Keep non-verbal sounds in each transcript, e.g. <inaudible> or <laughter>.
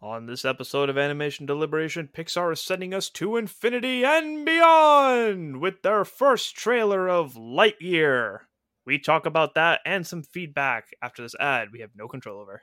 On this episode of Animation Deliberation, Pixar is sending us to infinity and beyond with their first trailer of Lightyear. We talk about that and some feedback after this ad we have no control over.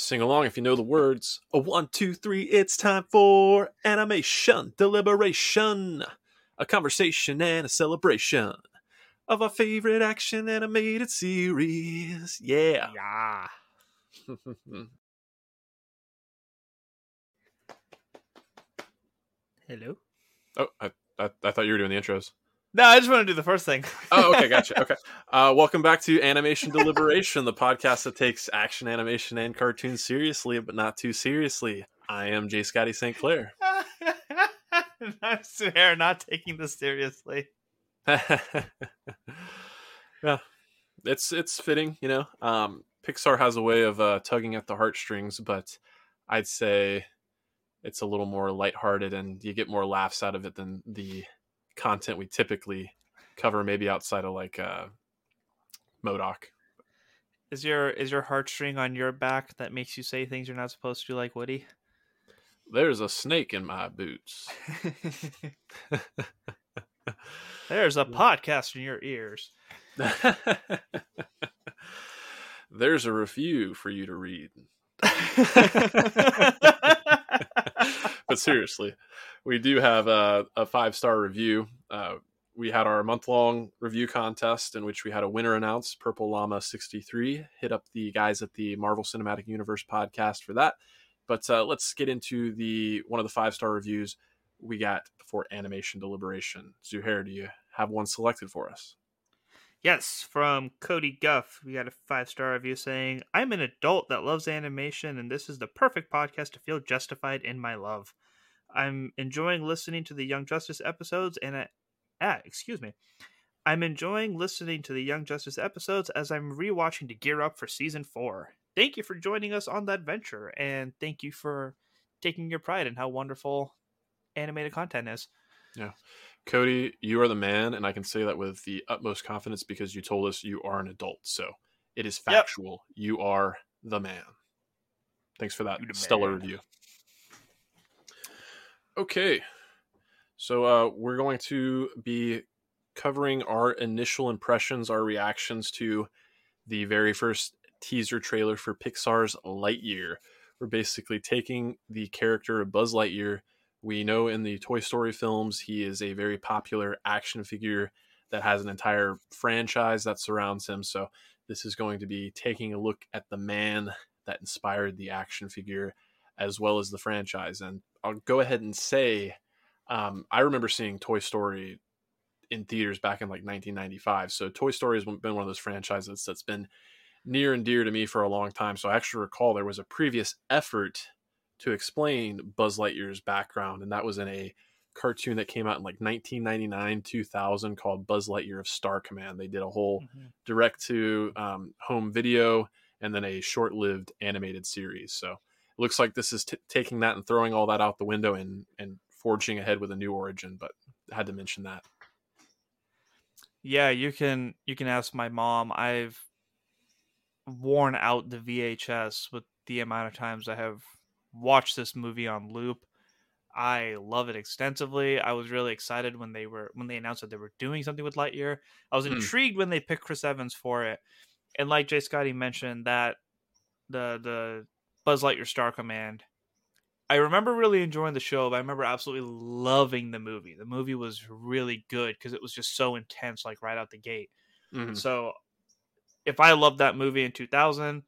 Sing along if you know the words. A one, two, three, it's time for animation deliberation. A conversation and a celebration of our favorite action animated series. Yeah. Yeah. <laughs> Hello? oh, I, I, I thought you were doing the intros. No, I just want to do the first thing. Oh, okay, <laughs> gotcha. Okay. Uh, welcome back to Animation Deliberation, the podcast that takes action animation and cartoons seriously, but not too seriously. I am J. Scotty St. Clair. <laughs> hear not taking this seriously. <laughs> yeah, it's it's fitting, you know. Um, Pixar has a way of uh, tugging at the heartstrings, but I'd say it's a little more lighthearted, and you get more laughs out of it than the content we typically cover, maybe outside of like uh, Modoc. Is your is your heartstring on your back that makes you say things you're not supposed to like Woody? There's a snake in my boots. <laughs> There's a <laughs> podcast in your ears. <laughs> There's a review for you to read. But seriously, we do have a, a five star review. Uh, we had our month long review contest in which we had a winner announced, Purple Llama 63. Hit up the guys at the Marvel Cinematic Universe podcast for that. But uh, let's get into the one of the five star reviews we got for animation deliberation. Zuhair, do you have one selected for us? Yes, from Cody Guff, we got a five star review saying, I'm an adult that loves animation, and this is the perfect podcast to feel justified in my love. I'm enjoying listening to the Young Justice episodes, and I, ah, excuse me. I'm enjoying listening to the Young Justice episodes as I'm rewatching to gear up for season four. Thank you for joining us on that venture, and thank you for taking your pride in how wonderful animated content is. Yeah. Cody, you are the man, and I can say that with the utmost confidence because you told us you are an adult. So it is factual. Yep. You are the man. Thanks for that stellar man. review. Okay. So uh, we're going to be covering our initial impressions, our reactions to the very first teaser trailer for Pixar's Lightyear. We're basically taking the character of Buzz Lightyear. We know in the Toy Story films, he is a very popular action figure that has an entire franchise that surrounds him. So, this is going to be taking a look at the man that inspired the action figure as well as the franchise. And I'll go ahead and say, um, I remember seeing Toy Story in theaters back in like 1995. So Toy Story has been one of those franchises that's been near and dear to me for a long time. So I actually recall there was a previous effort to explain Buzz Lightyear's background, and that was in a cartoon that came out in like 1999 2000 called Buzz Lightyear of Star Command. They did a whole mm-hmm. direct to um, home video and then a short lived animated series. So it looks like this is t- taking that and throwing all that out the window and and forging ahead with a new origin. But I had to mention that. Yeah, you can you can ask my mom. I've worn out the VHS with the amount of times I have watched this movie on loop. I love it extensively. I was really excited when they were when they announced that they were doing something with Lightyear. I was hmm. intrigued when they picked Chris Evans for it. And like Jay Scotty mentioned that the the Buzz Lightyear Star Command. I remember really enjoying the show, but I remember absolutely loving the movie. The movie was really good because it was just so intense, like right out the gate. Mm-hmm. So, if I loved that movie in 2000,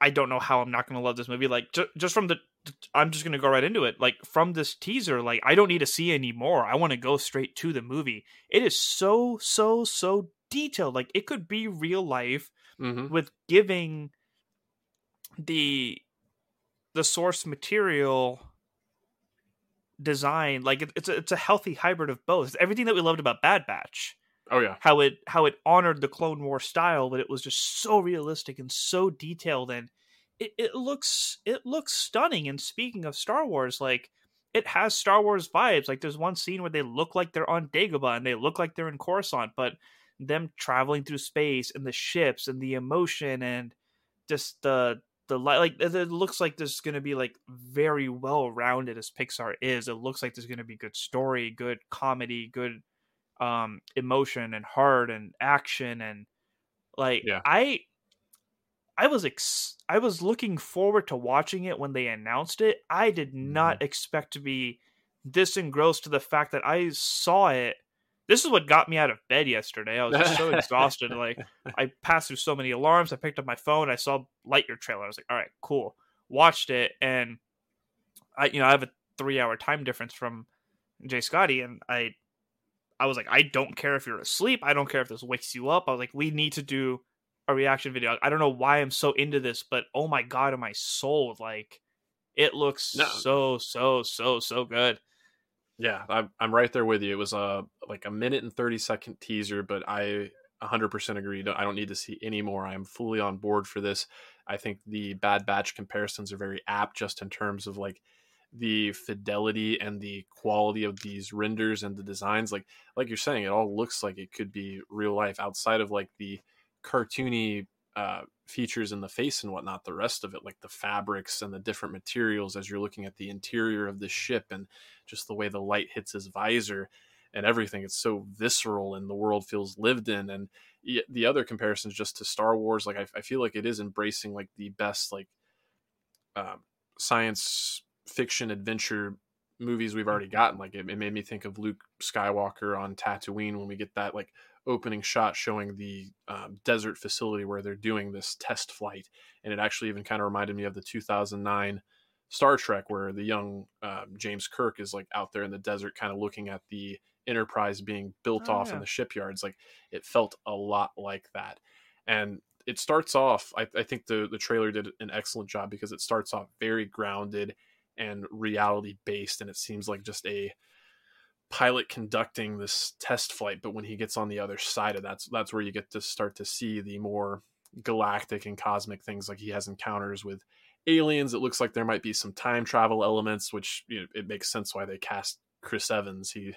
I don't know how I'm not going to love this movie. Like, ju- just from the, I'm just going to go right into it. Like, from this teaser, like, I don't need to see any more. I want to go straight to the movie. It is so, so, so detailed. Like, it could be real life mm-hmm. with giving the the source material design. Like it, it's a, it's a healthy hybrid of both. It's everything that we loved about Bad Batch. Oh yeah, how it how it honored the Clone War style, but it was just so realistic and so detailed, and it, it looks it looks stunning. And speaking of Star Wars, like it has Star Wars vibes. Like there's one scene where they look like they're on Dagobah and they look like they're in Coruscant, but them traveling through space and the ships and the emotion and just the the light like it looks like there's going to be like very well rounded as Pixar is. It looks like there's going to be good story, good comedy, good um emotion and heart and action and like yeah. I I was ex- I was looking forward to watching it when they announced it. I did not mm-hmm. expect to be this engrossed to the fact that I saw it. This is what got me out of bed yesterday. I was just so exhausted. Like <laughs> I passed through so many alarms. I picked up my phone. I saw Lightyear trailer. I was like, all right, cool. Watched it, and I, you know, I have a three-hour time difference from Jay Scotty, and I, I was like, I don't care if you're asleep. I don't care if this wakes you up. I was like, we need to do a reaction video. I don't know why I'm so into this, but oh my god, am I sold? Like it looks no. so so so so good. Yeah, I'm I'm right there with you. It was a like a minute and 30 second teaser, but I 100% agree. I don't need to see any more. I am fully on board for this. I think the Bad Batch comparisons are very apt just in terms of like the fidelity and the quality of these renders and the designs like like you're saying it all looks like it could be real life outside of like the cartoony uh, features in the face and whatnot. The rest of it, like the fabrics and the different materials, as you're looking at the interior of the ship and just the way the light hits his visor and everything, it's so visceral and the world feels lived in. And the other comparisons just to Star Wars, like I, I feel like it is embracing like the best like uh, science fiction adventure movies we've already gotten. Like it, it made me think of Luke Skywalker on Tatooine when we get that like opening shot showing the um, desert facility where they're doing this test flight, and it actually even kind of reminded me of the 2009 Star Trek, where the young uh, James Kirk is like out there in the desert, kind of looking at the Enterprise being built oh, off yeah. in the shipyards. Like it felt a lot like that, and it starts off. I, I think the the trailer did an excellent job because it starts off very grounded and reality based, and it seems like just a pilot conducting this test flight but when he gets on the other side of that that's where you get to start to see the more galactic and cosmic things like he has encounters with aliens. It looks like there might be some time travel elements which you know, it makes sense why they cast chris evans. He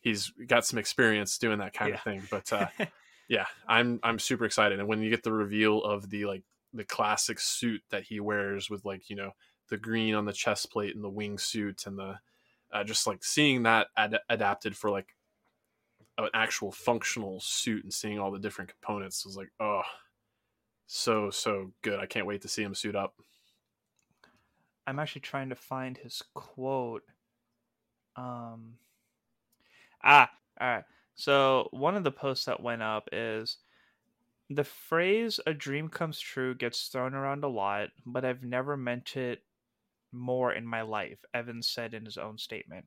he's got some experience doing that kind yeah. of thing but uh, <laughs> yeah i'm i'm super excited. And when you get the reveal of the like the classic suit that he wears with like you know the green on the chest plate and the wingsuit and the uh, just like seeing that ad- adapted for like an actual functional suit and seeing all the different components was like oh so so good. I can't wait to see him suit up. I'm actually trying to find his quote. Um ah all right. So one of the posts that went up is the phrase a dream comes true gets thrown around a lot but i've never meant it more in my life, Evans said in his own statement.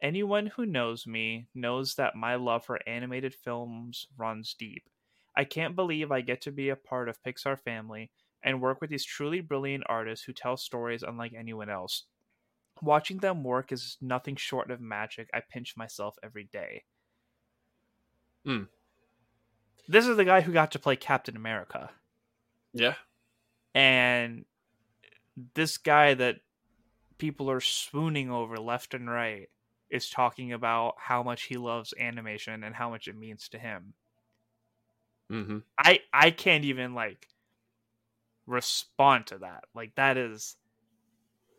Anyone who knows me knows that my love for animated films runs deep. I can't believe I get to be a part of Pixar family and work with these truly brilliant artists who tell stories unlike anyone else. Watching them work is nothing short of magic. I pinch myself every day. Hmm. This is the guy who got to play Captain America. Yeah. And this guy that people are swooning over left and right is talking about how much he loves animation and how much it means to him. Mm-hmm. I I can't even like respond to that. Like that is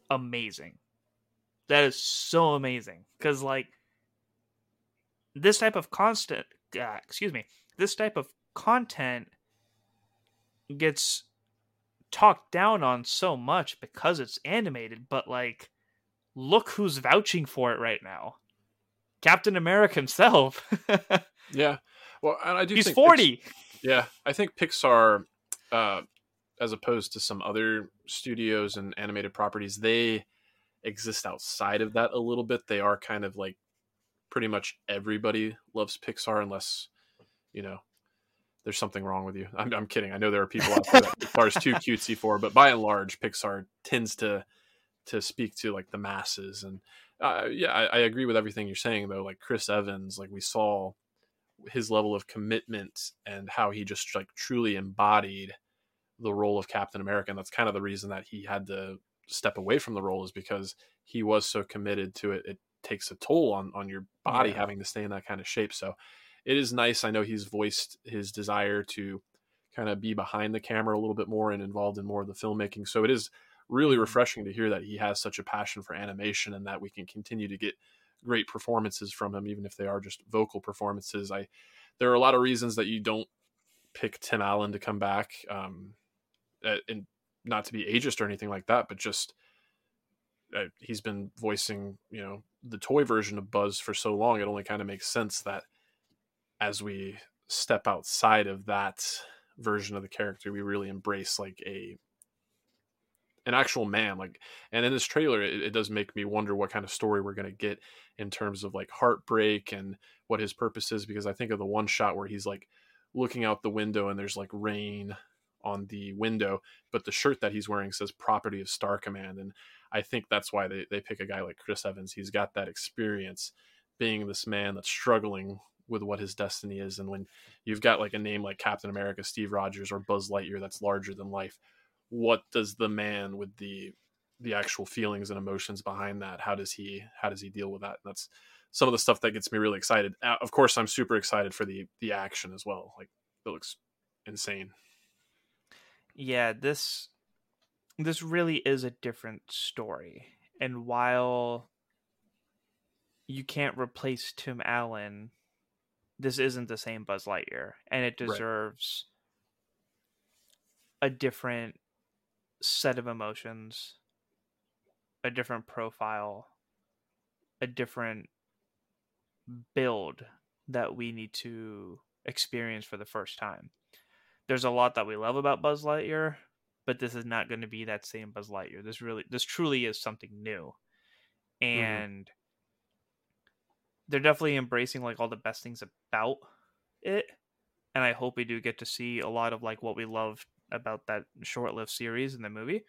amazing. That is so amazing because like this type of constant, uh, excuse me, this type of content gets talked down on so much because it's animated, but like look who's vouching for it right now. Captain America himself. <laughs> yeah. Well, and I do He's 40. Pix- yeah, I think Pixar uh as opposed to some other studios and animated properties, they exist outside of that a little bit. They are kind of like pretty much everybody loves Pixar unless, you know, there's something wrong with you. <laughs> I'm, I'm kidding. I know there are people out there that <laughs> Pixar is too cutesy for, but by and large, Pixar tends to to speak to like the masses and uh, yeah I, I agree with everything you're saying though like chris evans like we saw his level of commitment and how he just like truly embodied the role of captain america and that's kind of the reason that he had to step away from the role is because he was so committed to it it takes a toll on on your body Yeah. having to stay in that kind of shape so it is nice. I know he's voiced his desire to kind of be behind the camera a little bit more and involved in more of the filmmaking. So it is really Mhm. refreshing to hear that he has such a passion for animation and that we can continue to get great performances from him even if they are just vocal performances. I there are a lot of reasons that you don't pick tim allen to come back um and not to be ageist or anything like that but just uh, he's been voicing you know the toy version of buzz for so long it only kind of makes sense that as we step outside of that version of the character we really embrace like a an actual man like and in this trailer it, it does make me wonder what kind of story we're going to get in terms of like heartbreak and what his purpose is because i think of the one shot where he's like looking out the window and there's like rain on the window but the shirt that he's wearing says property of star command and i think that's why they, they pick a guy like chris evans. He's got that experience being this man that's struggling with what his destiny is and when you've got like a name like captain america steve rogers or buzz lightyear that's larger than life what does the man with the the actual feelings and emotions behind that how does he how does he deal with that? And that's some of the stuff that gets me really excited. Uh, of course i'm super excited for the the action as well like it looks insane. Yeah this this really is a different story and while you can't replace tim allen this isn't the same buzz lightyear and it Right. deserves a different set of emotions a different profile a different build that we need to experience for the first time there's a lot that we love about Buzz Lightyear, but this is not going to be that same Buzz Lightyear. This really, this truly is something new, mm-hmm. and they're definitely embracing like all the best things about it. And I hope we do get to see a lot of like what we love about that short-lived series in the movie.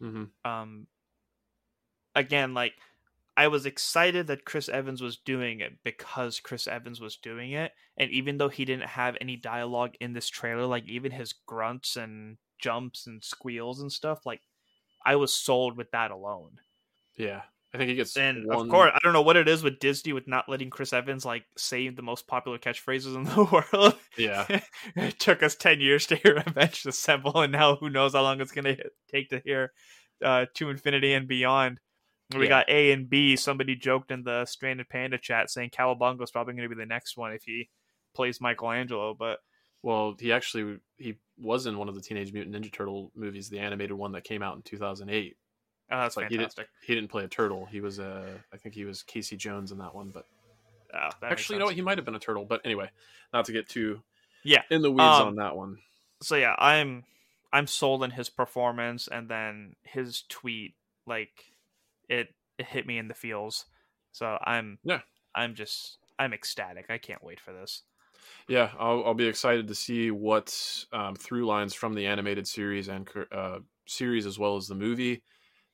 hmm Um, again, like I was excited that Chris Evans was doing it because Chris Evans was doing it. And even though he didn't have any dialogue in this trailer, like even his grunts and jumps and squeals and stuff, like I was sold with that alone. yeah i think he gets And one, of course, I don't know what it is with Disney with not letting Chris Evans like say the most popular catchphrases in <laughs> the world. yeah <laughs> it took us 10 years to hear <laughs> Avengers Assemble, and now who knows how long it's going to take to hear uh, To Infinity and Beyond. We Yeah. got A and B. Somebody joked in the Stranded Panda chat saying Cowabunga's probably going to be the next one if he plays Michelangelo, but well he actually he was in one of the teenage mutant ninja turtle movies the animated one that came out in 2008 oh, that's Like, he did- fantastic. he didn't play a turtle he was uh i think he was casey jones in that one but Oh, that actually you know what he might have been a turtle but anyway not to get too Yeah. in the weeds Um, on that one so yeah, I'm I'm sold in his performance, and then his tweet, like it it hit me in the feels. So I'm Yeah. I'm just I'm ecstatic. I can't wait for this. Yeah, I'll, I'll be excited to see what um, through lines from the animated series and uh, series as well as the movie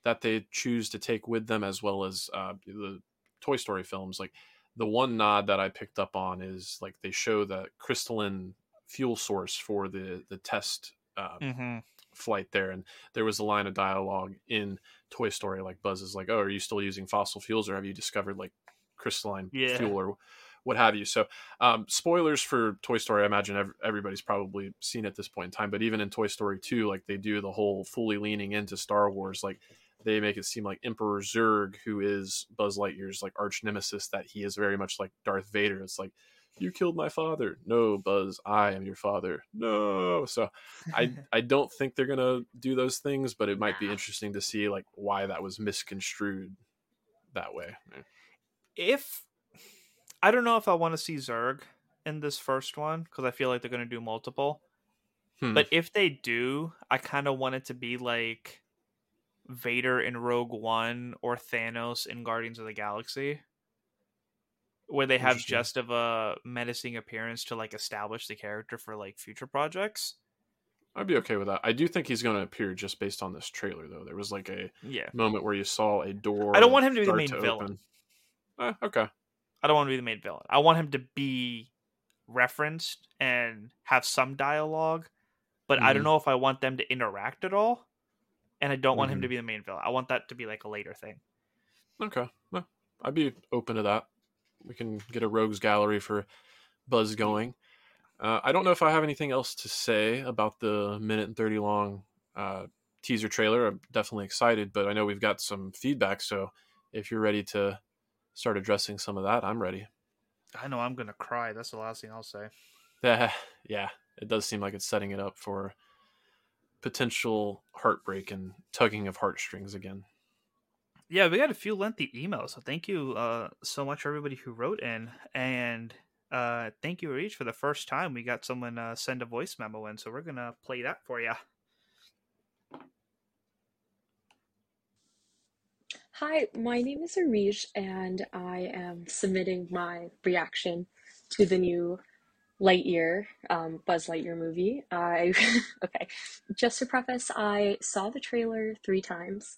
that they choose to take with them, as well as uh, the Toy Story films. Like the one nod that I picked up on is like they show the crystalline fuel source for the the test uh, Mm-hmm. flight there, and there was a line of dialogue in Toy Story like Buzz is like, "Oh, are you still using fossil fuels, or have you discovered like crystalline Yeah. fuel or what have you?" So, um, spoilers for Toy Story. I imagine ev- everybody's probably seen at this point in time, but even in Toy Story two, like they do the whole fully leaning into Star Wars, like they make it seem like Emperor Zurg, who is Buzz Lightyear's like arch nemesis, that he is very much like Darth Vader. It's like. You killed my father. No, Buzz, I am your father. No. So I <laughs> I don't think they're gonna do those things, but it might be interesting to see like why that was misconstrued that way. if I don't know if I want to see Zurg in this first one because I feel like they're gonna do multiple. Hmm. But if they do, I kind of want it to be like Vader in Rogue One or Thanos in Guardians of the Galaxy, where they have just of a menacing appearance to like establish the character for like future projects. I'd be okay with that. I do think he's going to appear just based on this trailer, though. There was like a Yeah. moment where you saw a door. I don't want him to be the main villain. Eh, okay. I don't want to be the main villain. I want him to be referenced and have some dialogue, but I don't Mhm. know if I want them to interact at all. And I don't want him to Mhm. be the main villain. I want that to be like a later thing. Okay. Well, I'd be open to that. We can get a rogues gallery for Buzz going. Uh, I don't know if I have anything else to say about the minute and 30 long uh, teaser trailer. I'm definitely excited, but I know we've got some feedback. So if you're ready to start addressing some of that, I'm ready. I know I'm gonna cry. That's the last thing I'll say. Yeah, <laughs> yeah, it does seem like it's setting it up for potential heartbreak and tugging of heartstrings again. Yeah, we got a few lengthy emails, so thank you uh, so much for everybody who wrote in, and uh, thank you, Reach, for the first time we got someone uh, send a voice memo in, so we're gonna play that for you. Hi, my name is Arish, and I am submitting my reaction to the new Lightyear, um, Buzz Lightyear movie. I <laughs> okay, just to preface, I saw the trailer three times,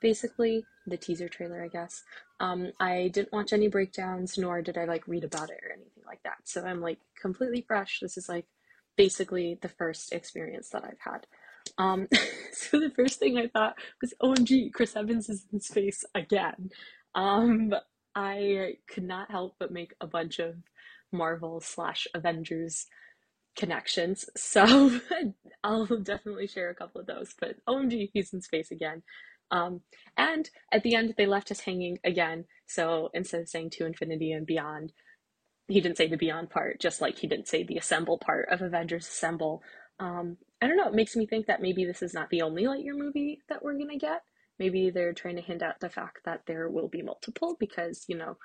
basically the teaser trailer, I guess. Um, I didn't watch any breakdowns, nor did I like read about it or anything like that. So I'm like completely fresh. This is like basically the first experience that I've had. Um, <laughs> so the first thing I thought was, OMG, Chris Evans is in space again. Um, I could not help but make a bunch of Marvel slash Avengers connections. <laughs> So I'll definitely share a couple of those. But OMG, he's in space again. Um, and at the end, they left us hanging again. So instead of saying to infinity and beyond, he didn't say the beyond part, just like he didn't say the assemble part of Avengers Assemble. Um, I don't know. It makes me think that maybe this is not the only Lightyear movie that we're gonna get. Maybe they're trying to hint at the fact that there will be multiple because you know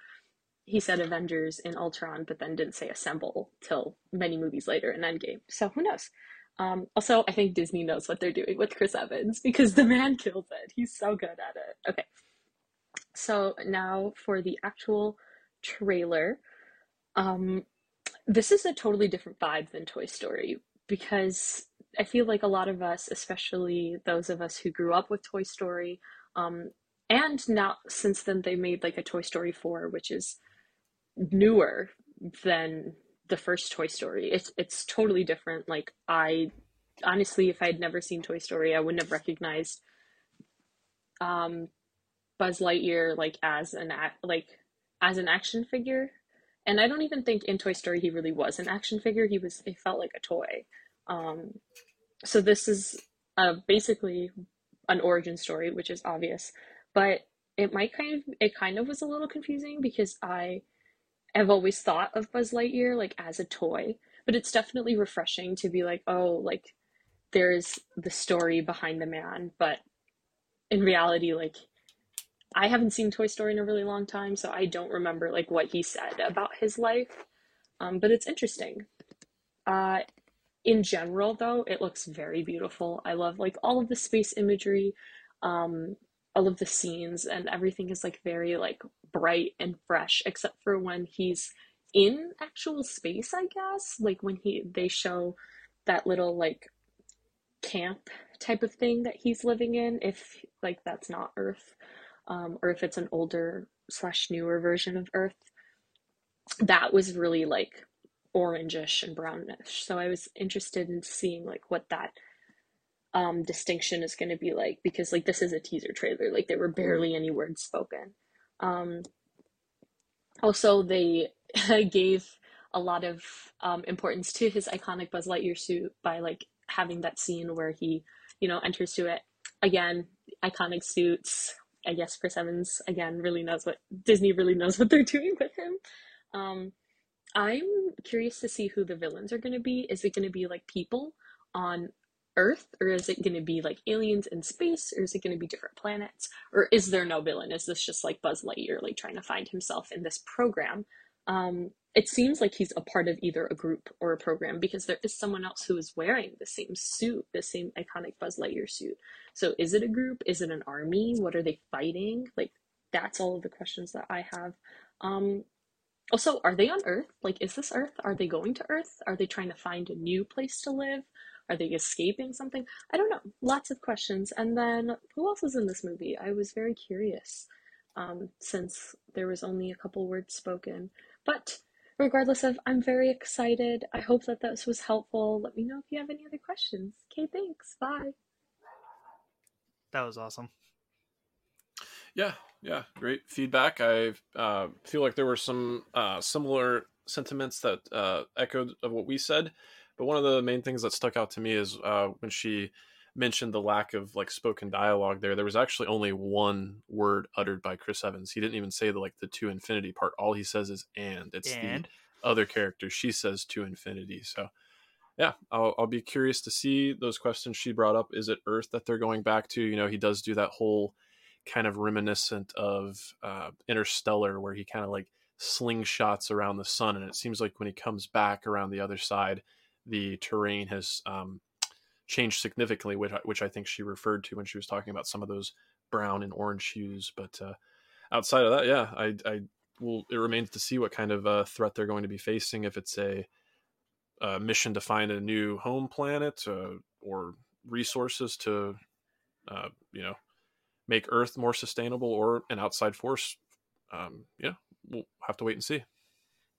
he said Avengers in Ultron, but then didn't say Assemble till many movies later in Endgame. So who knows? Um, also, I think Disney knows what they're doing with Chris Evans because the man kills it. He's so good at it. Okay. So now for the actual trailer. Um, this is a totally different vibe than Toy Story because I feel like a lot of us, especially those of us who grew up with Toy Story, um, and now since then they made like a Toy Story 4, which is newer than the first Toy Story. It's it's totally different. Like I honestly, if I had never seen Toy Story, I wouldn't have recognized um, Buzz Lightyear like as an like as an action figure. And I don't even think in Toy Story he really was an action figure. He was it felt like a toy. Um, so this is uh, basically an origin story, which is obvious, but it might kind of it kind of was a little confusing because I have always thought of Buzz Lightyear like as a toy, but it's definitely refreshing to be like, oh, like there's the story behind the man, but in reality, like I haven't seen Toy Story in a really long time, so I don't remember like what he said about his life. Um, but it's interesting. Uh, in general, though, it looks very beautiful. I love like all of the space imagery, um, all of the scenes, and everything is like very like bright and fresh, except for when he's in actual space, I guess. Like when he they show that little like camp type of thing that he's living in, if like that's not Earth, um, or if it's an older slash newer version of Earth. That was really like orangish and brownish. So I was interested in seeing like what that um distinction is going to be like because like this is a teaser trailer. Like there were barely any words spoken. Um also they <laughs> gave a lot of um importance to his iconic Buzz Lightyear suit by like having that scene where he, you know, enters to it. Again, iconic suits. I guess Chris Evans again really knows what Disney really knows what they're <laughs> doing with him. Um I'm curious to see who the villains are going to be. Is it going to be like people on Earth, or is it going to be like aliens in space, or is it going to be different planets, or is there no villain? Is this just like Buzz Lightyear, like trying to find himself in this program? Um, it seems like he's a part of either a group or a program because there is someone else who is wearing the same suit, the same iconic Buzz Lightyear suit. So is it a group? Is it an army? What are they fighting? Like that's all of the questions that I have. Um, also, are they on Earth? Like, is this Earth? Are they going to Earth? Are they trying to find a new place to live? Are they escaping something? I don't know. Lots of questions. And then who else is in this movie? I was very curious um, since there was only a couple words spoken. But regardless of, I'm very excited. I hope that this was helpful. Let me know if you have any other questions. Okay, thanks. Bye. That was awesome. Yeah, yeah, great feedback. I uh, feel like there were some uh, similar sentiments that uh, echoed of what we said, but one of the main things that stuck out to me is uh, when she mentioned the lack of like spoken dialogue there. There was actually only one word uttered by Chris Evans. He didn't even say the like the to infinity part. All he says is "and." It's And? the other character. She says to infinity. So yeah, I'll, I'll be curious to see those questions she brought up. Is it Earth that they're going back to? You know, he does do that whole kind of reminiscent of uh, Interstellar, where he kind of like slingshots around the sun, and it seems like when he comes back around the other side, the terrain has um, changed significantly, which I, which I think she referred to when she was talking about some of those brown and orange hues. But uh, outside of that, yeah, I, I will. It remains to see what kind of uh, threat they're going to be facing. If it's a, a mission to find a new home planet uh, or resources to, uh, you know, make Earth more sustainable, or an outside force. Um, yeah, we'll have to wait and see.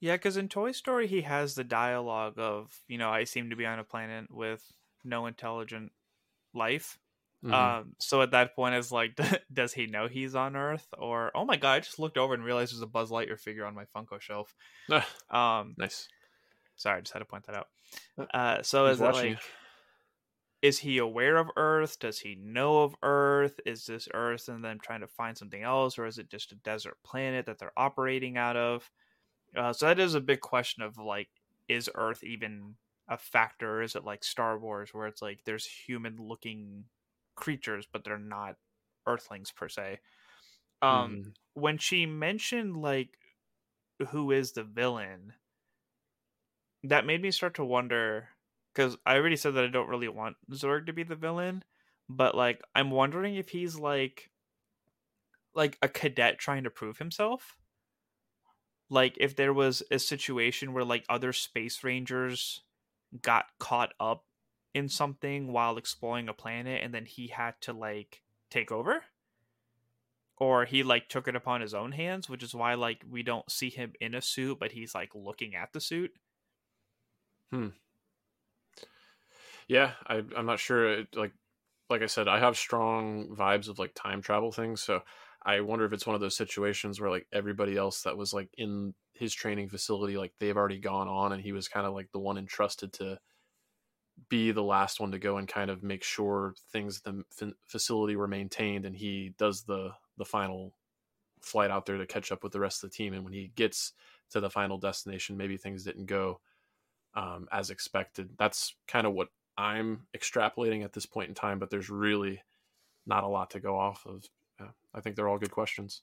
Yeah, because in Toy Story, he has the dialogue of, you know, I seem to be on a planet with no intelligent life. Mhm. Um, so at that point, it's like, <laughs> does he know he's on Earth? Or, oh my god, I just looked over and realized there's a Buzz Lightyear figure on my Funko shelf. Um, nice. sorry, I just had to point that out. Uh, Uh, so is watching. like, is he aware of Earth? Does he know of Earth? Is this Earth and them trying to find something else, or is it just a desert planet that they're operating out of? Uh, so that is a big question of like, is Earth even a factor? Is it like Star Wars, where it's like there's human-looking creatures, but they're not Earthlings per se? Um, Mhm. when she mentioned like who is the villain, that made me start to wonder because I already said that I don't really want Zurg to be the villain, but like I'm wondering if he's like like a cadet trying to prove himself. Like if there was a situation where like other space rangers got caught up in something while exploring a planet and then he had to like take over or he like took it upon his own hands which is why like we don't see him in a suit but he's like looking at the suit hmm Yeah, I, I'm not sure. Like, like I said, I have strong vibes of like time travel things. So I wonder if it's one of those situations where like everybody else that was like in his training facility, like they've already gone on, and he was kind of like the one entrusted to be the last one to go and kind of make sure things the f- facility were maintained, and he does the the final flight out there to catch up with the rest of the team. And when he gets to the final destination, maybe things didn't go um, as expected. That's kind of what I'm extrapolating at this point in time, but there's really not a lot to go off of. Yeah, I think they're all good questions.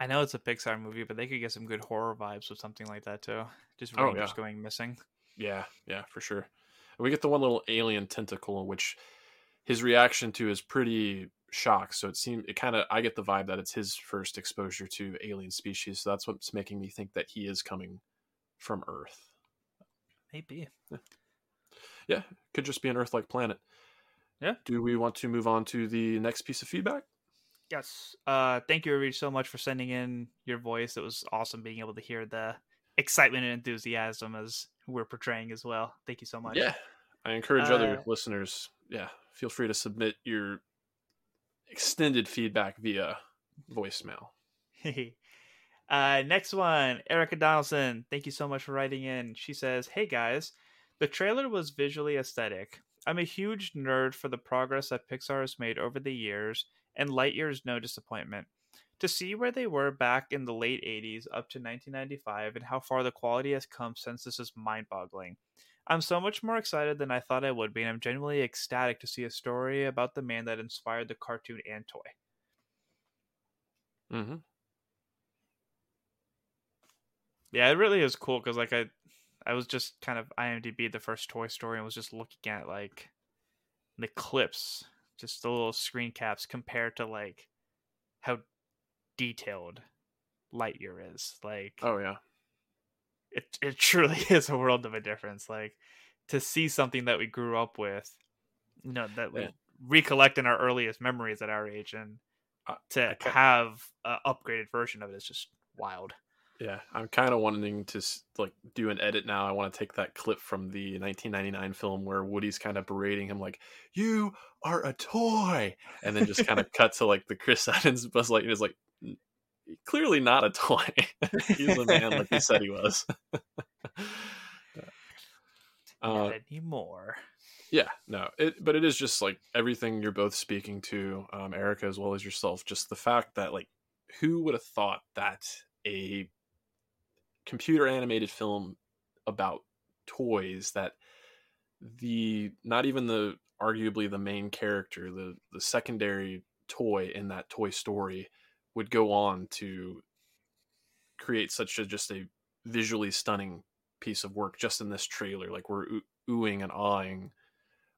i know it's a pixar movie but they could get some good horror vibes with something like that too just Oh, yeah. going missing Yeah, yeah, for sure. And we get the one little alien tentacle, which his reaction to is pretty shocked. So it seemed it kind of I get the vibe that it's his first exposure to alien species. So that's what's making me think that he is coming from Earth. maybe Yeah, could just be an Earth-like planet. Yeah. Do we want to move on to the next piece of feedback? Yes uh thank you Rich, so much for sending in your voice it was awesome being able to hear the excitement and enthusiasm as we're portraying as well thank you so much Yeah. I encourage other Uh, listeners, yeah, feel free to submit your extended feedback via voicemail. <laughs> uh, next one, Erica Donaldson. Thank you so much for writing in. She says, Hey guys, the trailer was visually aesthetic. I'm a huge nerd for the progress that Pixar has made over the years, and Lightyear is no disappointment. To see where they were back in the late 80s up to 1995 and how far the quality has come since this is mind boggling. I'm so much more excited than I thought I would be, and I'm genuinely ecstatic to see a story about the man that inspired the cartoon and toy. Mm-hmm. Yeah, it really is cool because like I, I was just kind of IMDb the first Toy Story and was just looking at like the clips, just the little screen caps compared to like how detailed Lightyear is. Like Oh yeah. it, it truly <laughs> is a world of a difference. Like to see something that we grew up with, you know, that we Yeah. recollect in our earliest memories at our age, and to have an upgraded version of it is just wild. Yeah, I'm kind of wanting to like do an edit now. I want to take that clip from the 1999 film where Woody's kind of berating him like, "You are a toy," and then just kind of <laughs> cut to like the Chris <laughs> Evans Buzz Lightyear is like, clearly not a toy. <laughs> He's a man like he said he was. uh, Not anymore. yeah, no, it, but it is just like everything you're both speaking to, um, Erica as well as yourself. Just the fact that like, who would have thought that a computer animated film about toys that the not even the arguably the main character, the the secondary toy in that toy story would go on to create such a just a visually stunning piece of work just in this trailer like we're oo- oohing and awing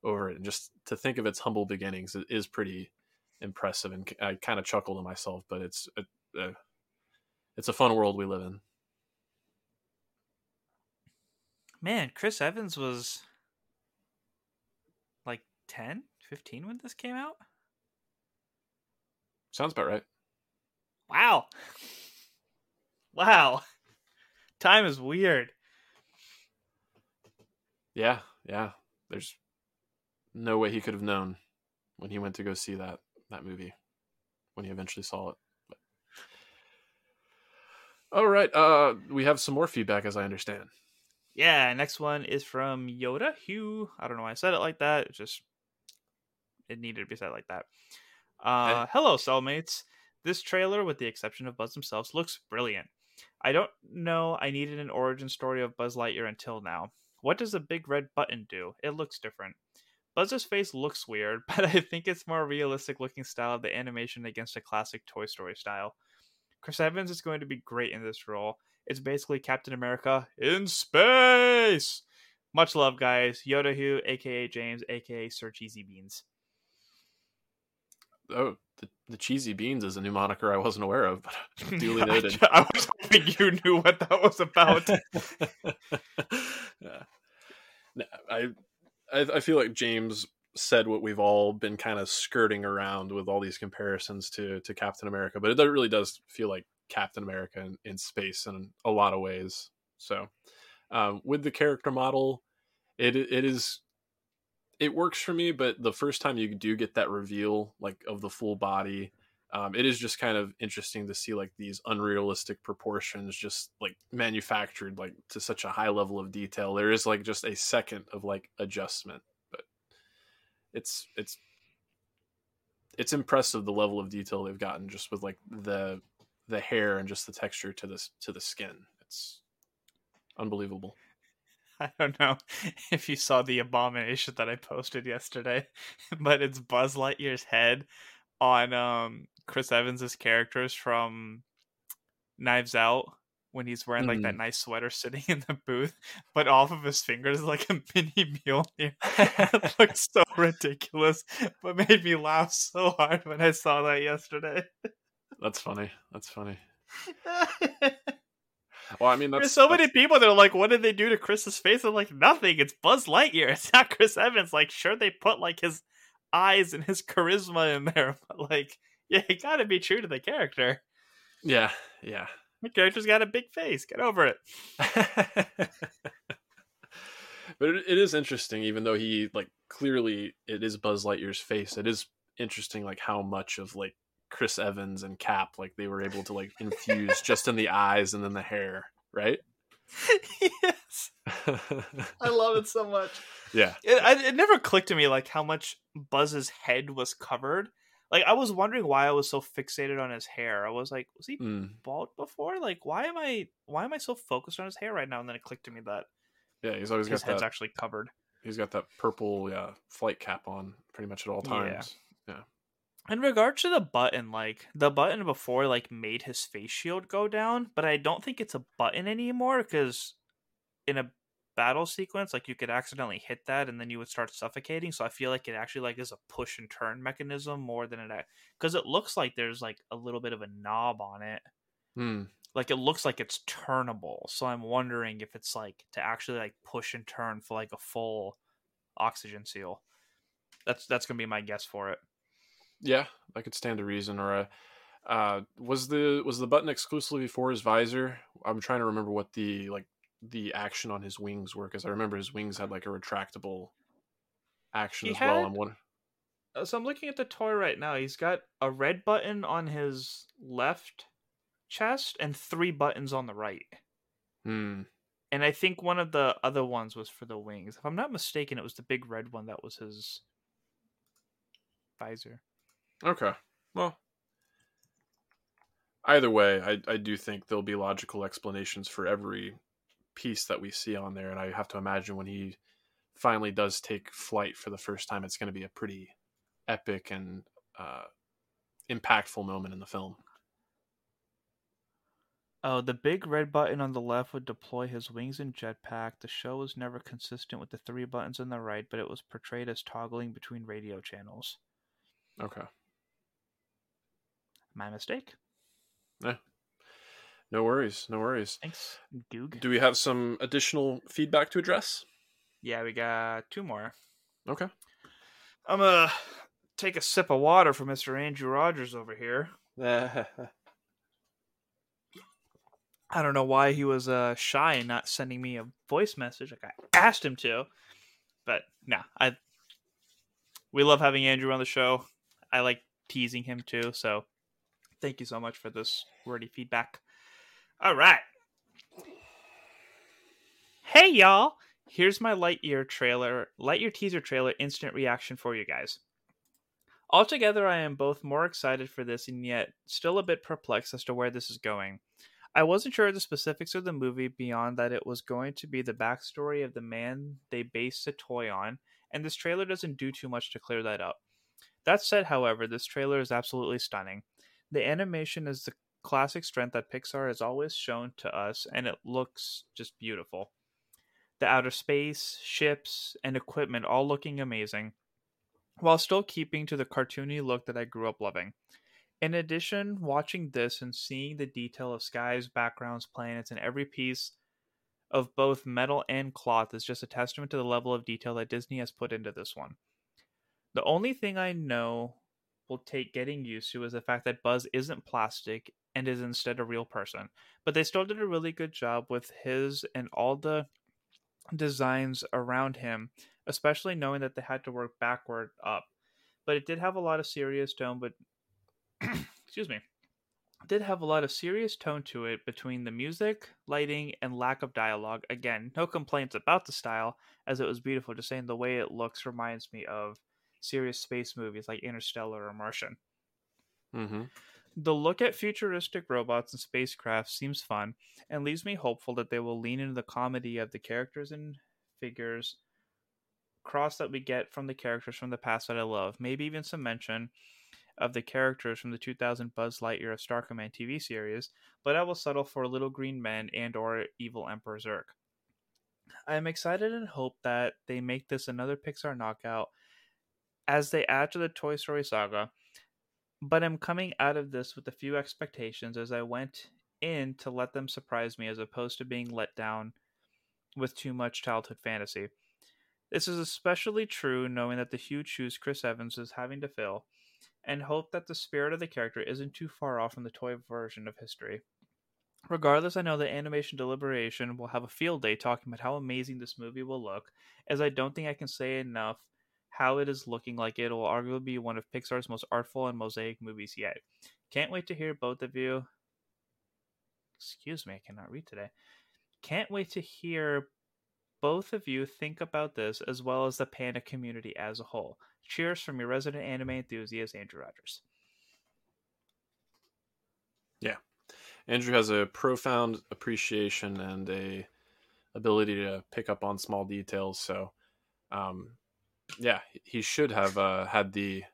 over it. And just to think of its humble beginnings it is pretty impressive and i kind of chuckle to myself but it's a, a, it's a fun world we live in Man, Chris Evans was like 10, 15 when this came out. sounds about right Wow. <laughs> Wow. Time is weird. yeah yeah there's no way he could have known when he went to go see that that movie when he eventually saw it but... all right uh we have some more feedback as i understand Yeah, next one is from Yoda Hugh. I don't know why I said it like that. It just it needed to be said like that. Uh, hello, cellmates. This trailer, with the exception of Buzz themselves, looks brilliant. I don't know. I needed an origin story of Buzz Lightyear until now. What does the big red button do? It looks different. Buzz's face looks weird, <laughs> but I think it's more realistic looking style of the animation against a classic Toy Story style. Chris Evans is going to be great in this role. It's basically Captain America in space. Much love, guys. Yoda Who, aka James, aka Sir Cheesy Beans. oh the, the cheesy beans is a new moniker i wasn't aware of but <laughs> duly I, noted I was hoping you knew what that was about. <laughs> yeah. No, I, I I feel like James said what we've all been kind of skirting around with all these comparisons to to Captain America, but it really does feel like Captain America in, in space in a lot of ways. So, um, with the character model, it it is it works for me. But the first time you do get that reveal, like of the full body, um, it is just kind of interesting to see like these unrealistic proportions just like manufactured like to such a high level of detail there is like just a second of like adjustment but it's it's it's impressive the level of detail they've gotten just with like the the hair and just the texture to this to the skin it's unbelievable <laughs> I don't know <laughs> if you saw the abomination that I posted yesterday, <laughs> but it's Buzz Lightyear's head on um Chris Evans's characters from Knives Out when he's wearing like that nice sweater sitting in the booth, but off of his fingers is like a mini Mjolnir. it looks so ridiculous, but made me laugh so hard when I saw that yesterday. That's funny that's funny <laughs> well i mean that's There's so many people that are like, "What did they do to Chris's face?" I'm like, "Nothing. It's Buzz Lightyear. <laughs> It's not Chris Evans." Like, sure, they put like his eyes and his charisma in there, <laughs> but like, yeah, you got to be true to the character. yeah yeah The character's got a big face. Get over it. but it, it is interesting even though he like clearly it is buzz lightyear's face it is interesting like how much of like chris evans and cap like they were able to like infuse just in the eyes and then the hair right yes, I love it so much. yeah It, I, it never clicked to me like how much Buzz's head was covered. Like, I was wondering why I was so fixated on his hair. I was like, was he Mm. bald before? Like, why am I why am I so focused on his hair right now? And then it clicked to me that yeah he's always his got head's that actually covered. he's got that purple yeah flight cap on pretty much at all times. Yeah. times In regards to the button, like the button before, like made his face shield go down, but I don't think it's a button anymore because in a battle sequence, like you could accidentally hit that and then you would start suffocating. So I feel like it actually like is a push and turn mechanism more than it because it looks like there's like a little bit of a knob on it. Hmm. like it looks like it's turnable. So I'm wondering if it's like to actually like push and turn for like a full oxygen seal. That's that's gonna be my guess for it. Yeah, I could stand a reason. Or a uh, was the was the button exclusively for his visor? I'm trying to remember what the like the action on his wings were because I remember his wings had like a retractable action He as well. I'm wondering. Uh, So I'm looking at the toy right now. He's got a red button on his left chest and three buttons on the right. Hmm. And I think one of the other ones was for the wings. If I'm not mistaken, it was the big red one that was his visor. Okay. Well, either way, I I do think there'll be logical explanations for every piece that we see on there, and I have to imagine when he finally does take flight for the first time, it's going to be a pretty epic and uh, impactful moment in the film. Oh, the big red button on the left would deploy his wings and jetpack. The show was never consistent with the three buttons on the right, but it was portrayed as toggling between radio channels. Okay. My mistake. No worries. No worries. Thanks, Goog. Do we have some additional feedback to address? Yeah, we got two more. Okay. I'm gonna take a sip of water from Mr. Andrew Rogers over here. <laughs> I don't know why he was uh, shy and not sending me a voice message like I asked him to, but no, I. We love having Andrew on the show. I like teasing him too, so thank you so much for this wordy feedback. All right. Hey y'all, here's my Lightyear trailer, Lightyear teaser trailer instant reaction for you guys. Altogether, I am both more excited for this and yet still a bit perplexed as to where this is going. I wasn't sure of the specifics of the movie beyond that it was going to be the backstory of the man they based the toy on, and this trailer doesn't do too much to clear that up. That said, however, this trailer is absolutely stunning. The animation is the classic strength that Pixar has always shown to us, and it looks just beautiful. The outer space, ships, and equipment all looking amazing, while still keeping to the cartoony look that I grew up loving. In addition, watching this and seeing the detail of skies, backgrounds, planets, and every piece of both metal and cloth is just a testament to the level of detail that Disney has put into this one. The only thing I know will take getting used to is the fact that Buzz isn't plastic and is instead a real person. But they still did a really good job with his and all the designs around him, especially knowing that they had to work backward up. But it did have a lot of serious tone, but <clears throat> excuse me, did have a lot of serious tone to it between the music, lighting, and lack of dialogue. Again, no complaints about the style, as it was beautiful. Just saying the way it looks reminds me of serious space movies like Interstellar or Martian. Mm-hmm. The look at futuristic robots and spacecraft seems fun and leaves me hopeful that they will lean into the comedy of the characters and figures cross that we get from the characters from the past that I love. Maybe even some mention of the characters from the 2000 Buzz Lightyear of Star Command TV series, but I will settle for Little Green Men and or Evil Emperor Zurg. I am excited and hope that they make this another Pixar knockout as they add to the Toy Story saga but I'm coming out of this with a few expectations as I went in to let them surprise me as opposed to being let down with too much childhood fantasy. This is especially true knowing that the huge shoes Chris Evans is having to fill, and hope that the spirit of the character isn't too far off from the toy version of history. Regardless, I know that Animation Deliberation will have a field day talking about how amazing this movie will look, as I don't think I can say enough how it is looking like it will arguably be one of Pixar's most artful and mosaic movies yet. Can't wait to hear both of you. Excuse me, I cannot read today. Can't wait to hear both of you think about this as well as the Panda community as a whole. Cheers from your resident anime enthusiast, Andrew Rogers. Yeah. Andrew has a profound appreciation and a ability to pick up on small details. So, um, yeah, he should have uh, had the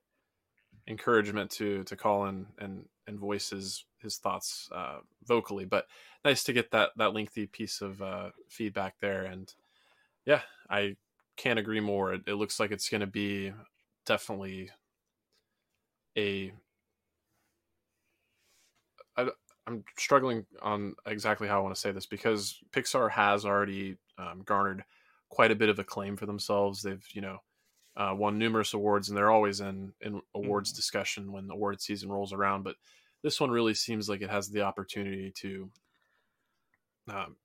encouragement to to call in and and voice his his thoughts uh, vocally. But nice to get that that lengthy piece of uh, feedback there. And yeah, I can't agree more. It, it looks like it's going to be definitely a I, I'm struggling on exactly how I want to say this because Pixar has already um, garnered quite a bit of acclaim for themselves. They've you know uh, won numerous awards, and they're always in in awards mm-hmm. discussion when the award season rolls around. But this one really seems like it has the opportunity to um,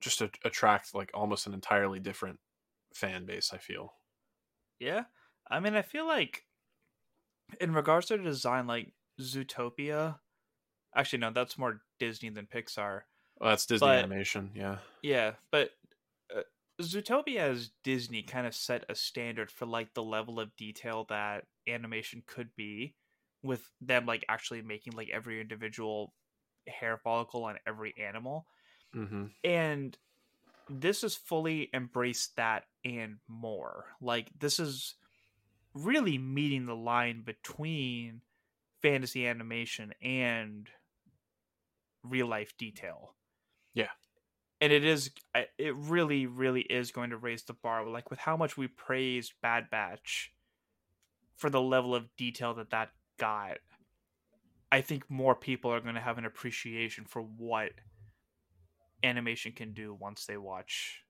just to attract like almost an entirely different fan base. I feel. Yeah, I mean, I feel like in regards to the design, like Zootopia. Actually, no, that's more Disney than Pixar. Well, that's Disney but, animation, yeah. Yeah, but Zootopia as Disney kind of set a standard for like the level of detail that animation could be with them like actually making like every individual hair follicle on every animal. Mm-hmm. And this has fully embraced that and more. Like this is really meeting the line between fantasy animation and real life detail. And it is it really really is going to raise the bar like with how much we praised Bad Batch for the level of detail that that got. I think more people are going to have an appreciation for what animation can do once they watch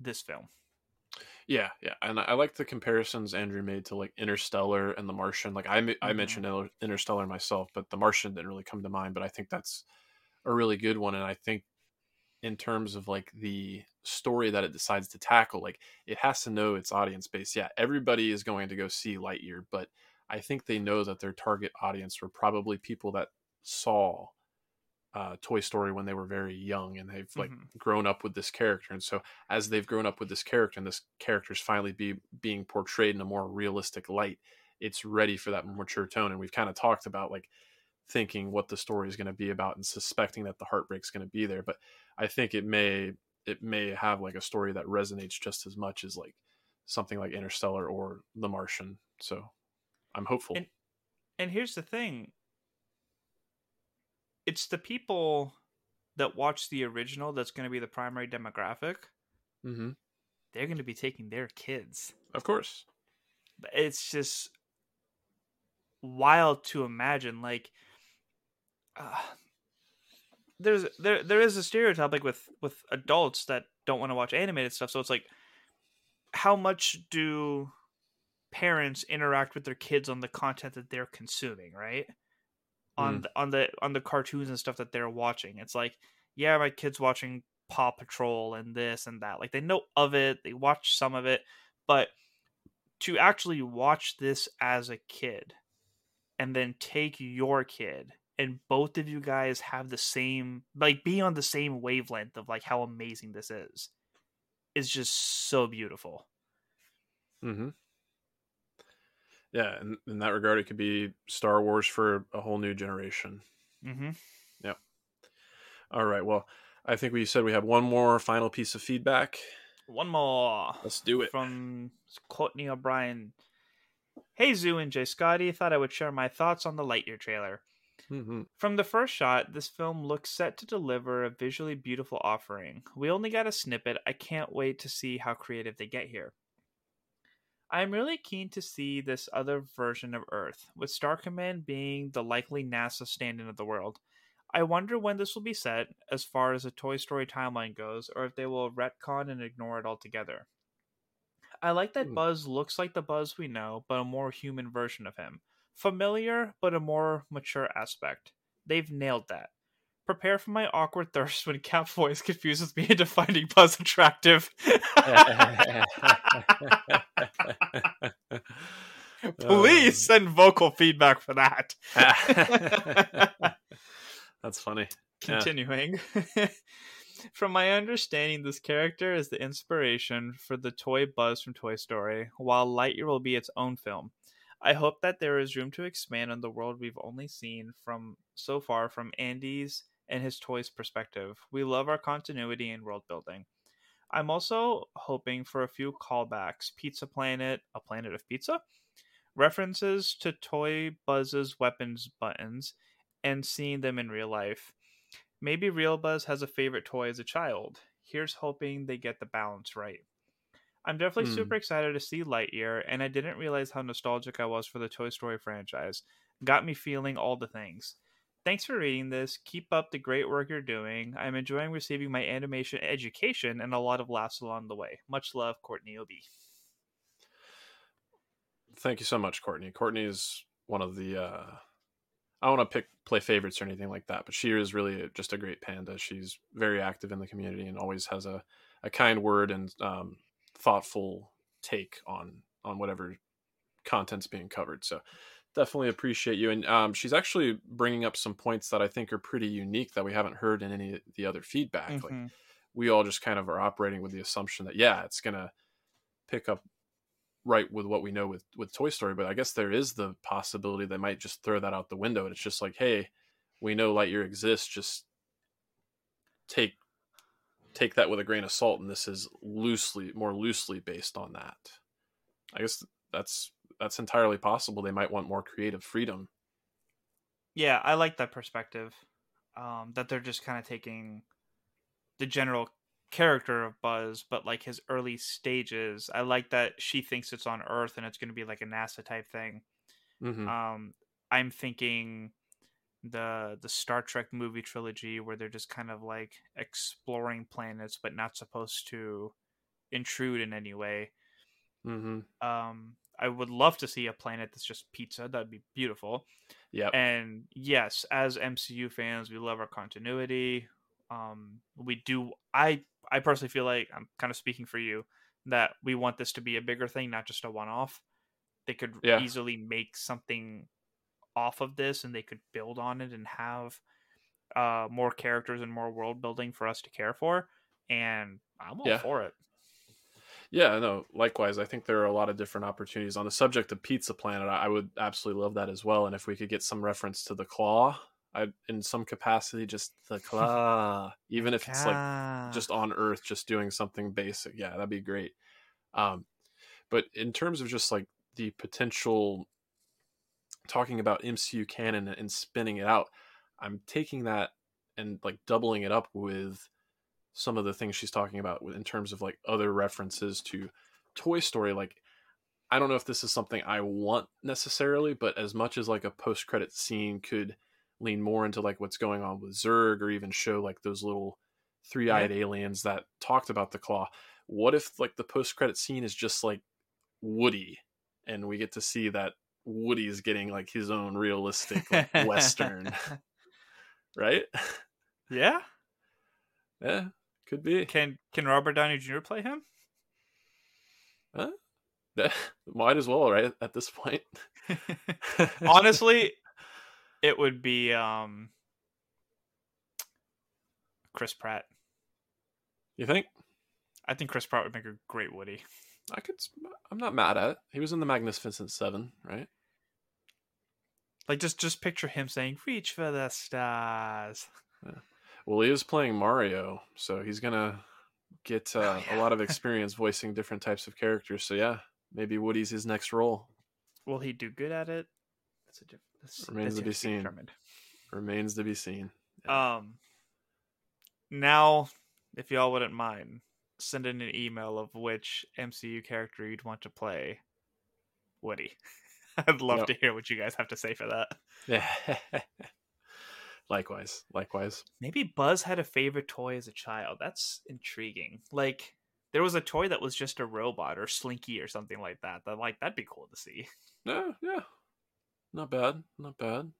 this film. Yeah, yeah, and I like the comparisons Andrew made to like Interstellar and The Martian. Like I, mm-hmm. I mentioned Interstellar myself, but The Martian didn't really come to mind. But I think that's a really good one, and I think in terms of like the story that it decides to tackle, like it has to know its audience base. Yeah, everybody is going to go see Lightyear, but I think they know that their target audience were probably people that saw uh, Toy Story when they were very young and they've like mm-hmm. grown up with this character. And so as they've grown up with this character and this character's finally be being portrayed in a more realistic light, it's ready for that mature tone. And we've kind of talked about like thinking what the story is going to be about and suspecting that the heartbreak's going to be there. But I think it may it may have like a story that resonates just as much as like something like Interstellar or The Martian. So I'm hopeful. And, and here's the thing it's the people that watch the original that's going to be the primary demographic. Mm-hmm. They're going to be taking their kids. Of course. But it's just wild to imagine. Like, uh, there's there there is a stereotype like with with adults that don't want to watch animated stuff. So it's like, how much do parents interact with their kids on the content that they're consuming? Right on mm. the, on the on the cartoons and stuff that they're watching. It's like, yeah, my kids watching Paw Patrol and this and that. Like they know of it, they watch some of it, but to actually watch this as a kid and then take your kid and both of you guys have the same like be on the same wavelength of like how amazing this is is just so beautiful. mm-hmm yeah, in, in that regard, it could be Star Wars for a whole new generation. Mm-hmm. Yep. All right. Well, I think we said we have one more final piece of feedback. One more. Let's do it. From Courtney O'Brien. Hey, Zoo and Jay Scotty. Thought I would share my thoughts on the Lightyear trailer. Mm-hmm. From the first shot, this film looks set to deliver a visually beautiful offering. We only got a snippet. I can't wait to see how creative they get here. I'm really keen to see this other version of Earth, with Star Command being the likely NASA stand in of the world. I wonder when this will be set, as far as the Toy Story timeline goes, or if they will retcon and ignore it altogether. I like that hmm. Buzz looks like the Buzz we know, but a more human version of him. Familiar, but a more mature aspect. They've nailed that. Prepare for my awkward thirst when Cap Voice confuses me into finding Buzz attractive. <laughs> Please um, send vocal feedback for that. <laughs> That's funny. Continuing. Yeah. <laughs> from my understanding, this character is the inspiration for the toy Buzz from Toy Story, while Lightyear will be its own film. I hope that there is room to expand on the world we've only seen from so far from Andy's and his toys perspective. We love our continuity and world building. I'm also hoping for a few callbacks Pizza Planet, a planet of pizza, references to Toy Buzz's weapons buttons, and seeing them in real life. Maybe Real Buzz has a favorite toy as a child. Here's hoping they get the balance right. I'm definitely hmm. super excited to see Lightyear, and I didn't realize how nostalgic I was for the Toy Story franchise. Got me feeling all the things. Thanks for reading this. Keep up the great work you're doing. I'm enjoying receiving my animation education and a lot of laughs along the way. Much love, Courtney OB. Thank you so much, Courtney. Courtney is one of the. Uh, I don't want to pick play favorites or anything like that, but she is really just a great panda. She's very active in the community and always has a, a kind word and um, thoughtful take on on whatever content's being covered. So definitely appreciate you. And um, she's actually bringing up some points that I think are pretty unique that we haven't heard in any of the other feedback. Mm-hmm. Like we all just kind of are operating with the assumption that yeah, it's gonna pick up right with what we know with with Toy Story. But I guess there is the possibility they might just throw that out the window. And it's just like, hey, we know Lightyear exists. Just take take that with a grain of salt. And this is loosely more loosely based on that. I guess that's that's entirely possible. They might want more creative freedom. Yeah, I like that perspective. Um, that they're just kind of taking the general character of Buzz, but like his early stages. I like that she thinks it's on Earth and it's going to be like a NASA type thing. Mm-hmm. Um, I'm thinking the the Star Trek movie trilogy where they're just kind of like exploring planets but not supposed to intrude in any way. mm-hmm. Um, I would love to see a planet that's just pizza. That'd be beautiful. Yeah. And yes, as MCU fans, we love our continuity. Um, we do. I I personally feel like I'm kind of speaking for you that we want this to be a bigger thing, not just a one-off. They could Yeah. easily make something off of this, and they could build on it and have uh, more characters and more world building for us to care for. And I'm all Yeah. for it. Yeah, no, likewise. I think there are a lot of different opportunities. On the subject of Pizza Planet, I would absolutely love that as well. And if we could get some reference to the claw, I in some capacity, just the <laughs> claw, even if it's like just on Earth, just doing something basic, yeah, that'd be great. Um, but in terms of just like the potential talking about MCU canon and spinning it out, I'm taking that and like doubling it up with some of the things she's talking about with- in terms of like other references to Toy Story. Like, I don't know if this is something I want necessarily, but as much as like a post credit scene could lean more into like what's going on with Zurg or even show like those little three eyed aliens that talked about the claw. What if like the post credit scene is just like Woody and we get to see that Woody is getting like his own realistic like, western, <laughs> <laughs> right? yeah. Yeah, could be. Can can Robert Downey Jr. play him? Huh? <laughs> Might as well, right? At this point. Honestly, it would be um Chris Pratt. you think? I think Chris Pratt would make a great Woody. I could. I'm not mad at it. He was in the Magnificent Seven, right? Like just just picture him saying "Reach for the stars." Well, he is playing Mario, so he's gonna get uh, Oh, a lot of <laughs> experience voicing different types of characters. So yeah, maybe Woody's his next role. Will he do good at it? That's a diff- that's, Remains that's to be seen. determined. Remains to be seen. Um. Now, if y'all wouldn't mind, send in an email of which MCU character you'd want to play Woody. <laughs> I'd love Yep. to hear what you guys have to say for that. Yeah. <laughs> likewise, likewise. Maybe Buzz had a favorite toy as a child. That's intriguing. Like there was a toy that was just a robot or Slinky or something like that. That like that'd be cool to see. Yeah, yeah. Not bad. Not bad.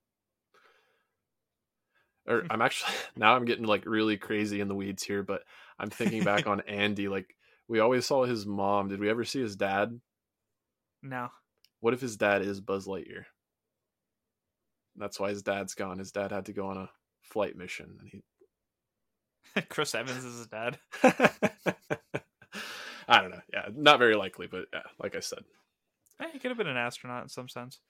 Or er, <laughs> I'm actually now I'm getting like really crazy in the weeds here, but I'm thinking back on Andy. Like we always saw his mom. Did we ever see his dad? No. What if his dad is Buzz Lightyear? That's why his dad's gone. His dad had to go on a flight mission, and he <laughs> Chris Evans is his dad. <laughs> I don't know. Yeah, not very likely, but yeah, like I said, Eh, he could have been an astronaut in some sense.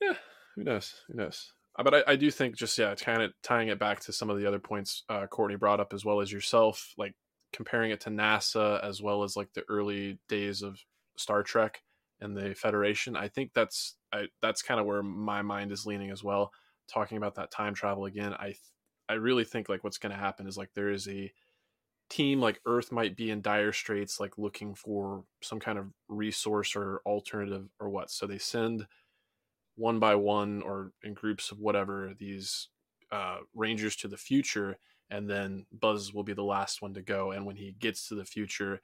yeah, who knows? Who knows? Uh, But I, I do think just yeah, kind of tying it back to some of the other points uh, Courtney brought up as well as yourself, like comparing it to NASA as well as like the early days of Star Trek and the Federation. I think that's I, that's kind of where my mind is leaning as well. Talking about that time travel again, I I really think like what's going to happen is like there is a team like Earth might be in dire straits, like looking for some kind of resource or alternative or what. So they send one by one or in groups of whatever these uh, Rangers to the future, and then Buzz will be the last one to go. And when he gets to the future,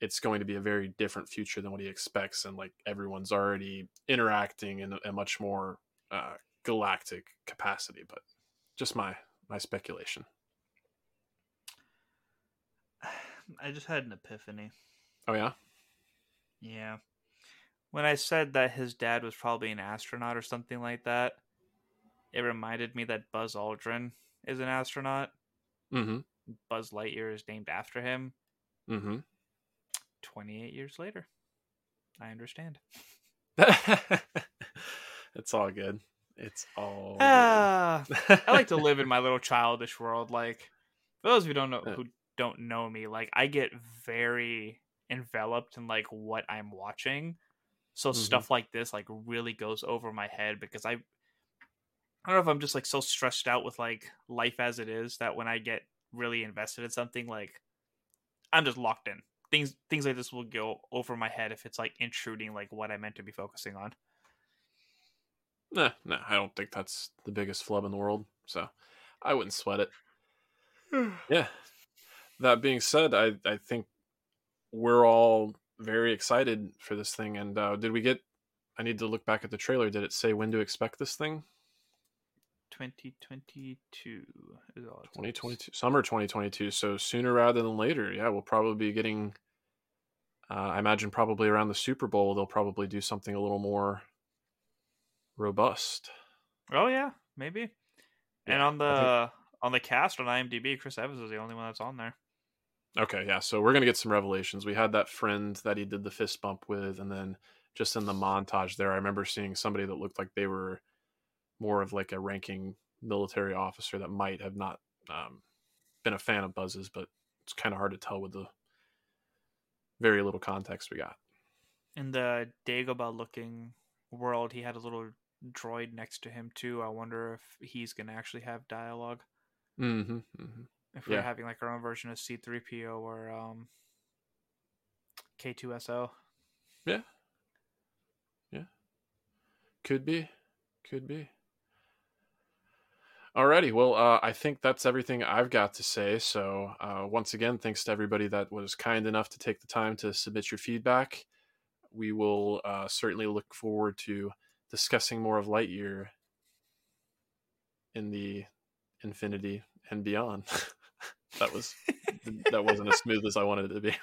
it's going to be a very different future than what he expects, and like everyone's already interacting in a, much more uh, galactic capacity. But just my my speculation. <sighs> I just had an epiphany. Oh yeah. Yeah. When I said that his dad was probably an astronaut or something like that, it reminded me that Buzz Aldrin is an astronaut. Mm-hmm. Buzz Lightyear is named after him. Mm-hmm. 28 years later. I understand. <laughs> it's all good. It's all. <sighs> Good. I like to live in <laughs> my little childish world. Like, for those who don't know who don't know me, like I get very enveloped in like what I'm watching. So Mhm. stuff like this like really goes over my head because I I don't know if I'm just like so stressed out with like life as it is that when I get really invested in something like I'm just locked in. Things things like this will go over my head if it's like intruding like what I meant to be focusing on. Nah, nah, I don't think that's the biggest flub in the world. So I wouldn't sweat it. <sighs> yeah. That being said, I, I think we're all very excited for this thing. And uh, did we get? I need to look back at the trailer. Did it say when to expect this thing? 2022 is all 2022, summer 2022. So sooner rather than later. Yeah, we'll probably be getting. Uh, I imagine probably around the Super Bowl they'll probably do something a little more robust. Oh yeah, maybe. and on the think- on the cast on IMDb, Chris Evans is the only one that's on there. Okay, yeah. So we're gonna get some revelations. We had that friend that he did the fist bump with, and then just in the montage there, I remember seeing somebody that looked like they were more of like a ranking military officer that might have not um, been a fan of Buzz's, but it's kind of hard to tell with the very little context we got. In the Dagobah looking world, he had a little droid next to him too. I wonder if he's gonna actually have dialogue. Mm-hmm, mm-hmm. If we're Yeah. having like our own version of C3PO or um K2SO. Yeah. Yeah. Could be, could be. Alrighty, well, uh, I think that's everything I've got to say. So, uh, once again, thanks to everybody that was kind enough to take the time to submit your feedback. We will uh, certainly look forward to discussing more of Lightyear in the infinity and beyond. <laughs> that was that wasn't as smooth as I wanted it to be. <laughs>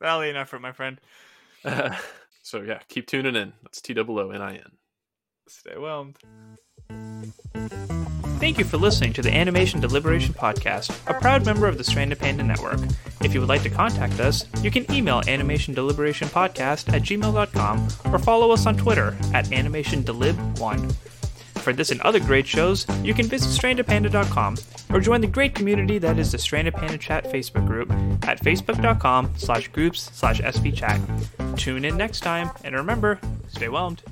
Valiant effort, my friend. <laughs> so yeah, keep tuning in. That's T O O N I N. Stay whelmed. Thank you for listening to the Animation Deliberation Podcast, a proud member of the Stranded Panda Network. If you would like to contact us, you can email animationdeliberationpodcast at gmail.com or follow us on Twitter at animationdelib1. For this and other great shows, you can visit strandedpanda.com or join the great community that is the Stranded Panda Chat Facebook group at facebook.com slash groups slash spchat. Tune in next time, and remember, stay whelmed.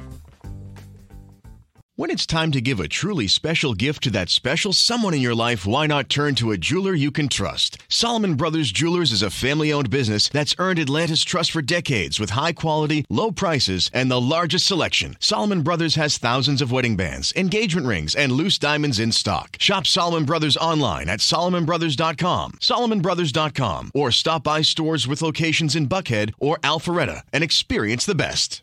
When it's time to give a truly special gift to that special someone in your life, why not turn to a jeweler you can trust? Solomon Brothers Jewelers is a family owned business that's earned Atlanta's trust for decades with high quality, low prices, and the largest selection. Solomon Brothers has thousands of wedding bands, engagement rings, and loose diamonds in stock. Shop Solomon Brothers online at solomonbrothers.com, solomonbrothers.com, or stop by stores with locations in Buckhead or Alpharetta and experience the best.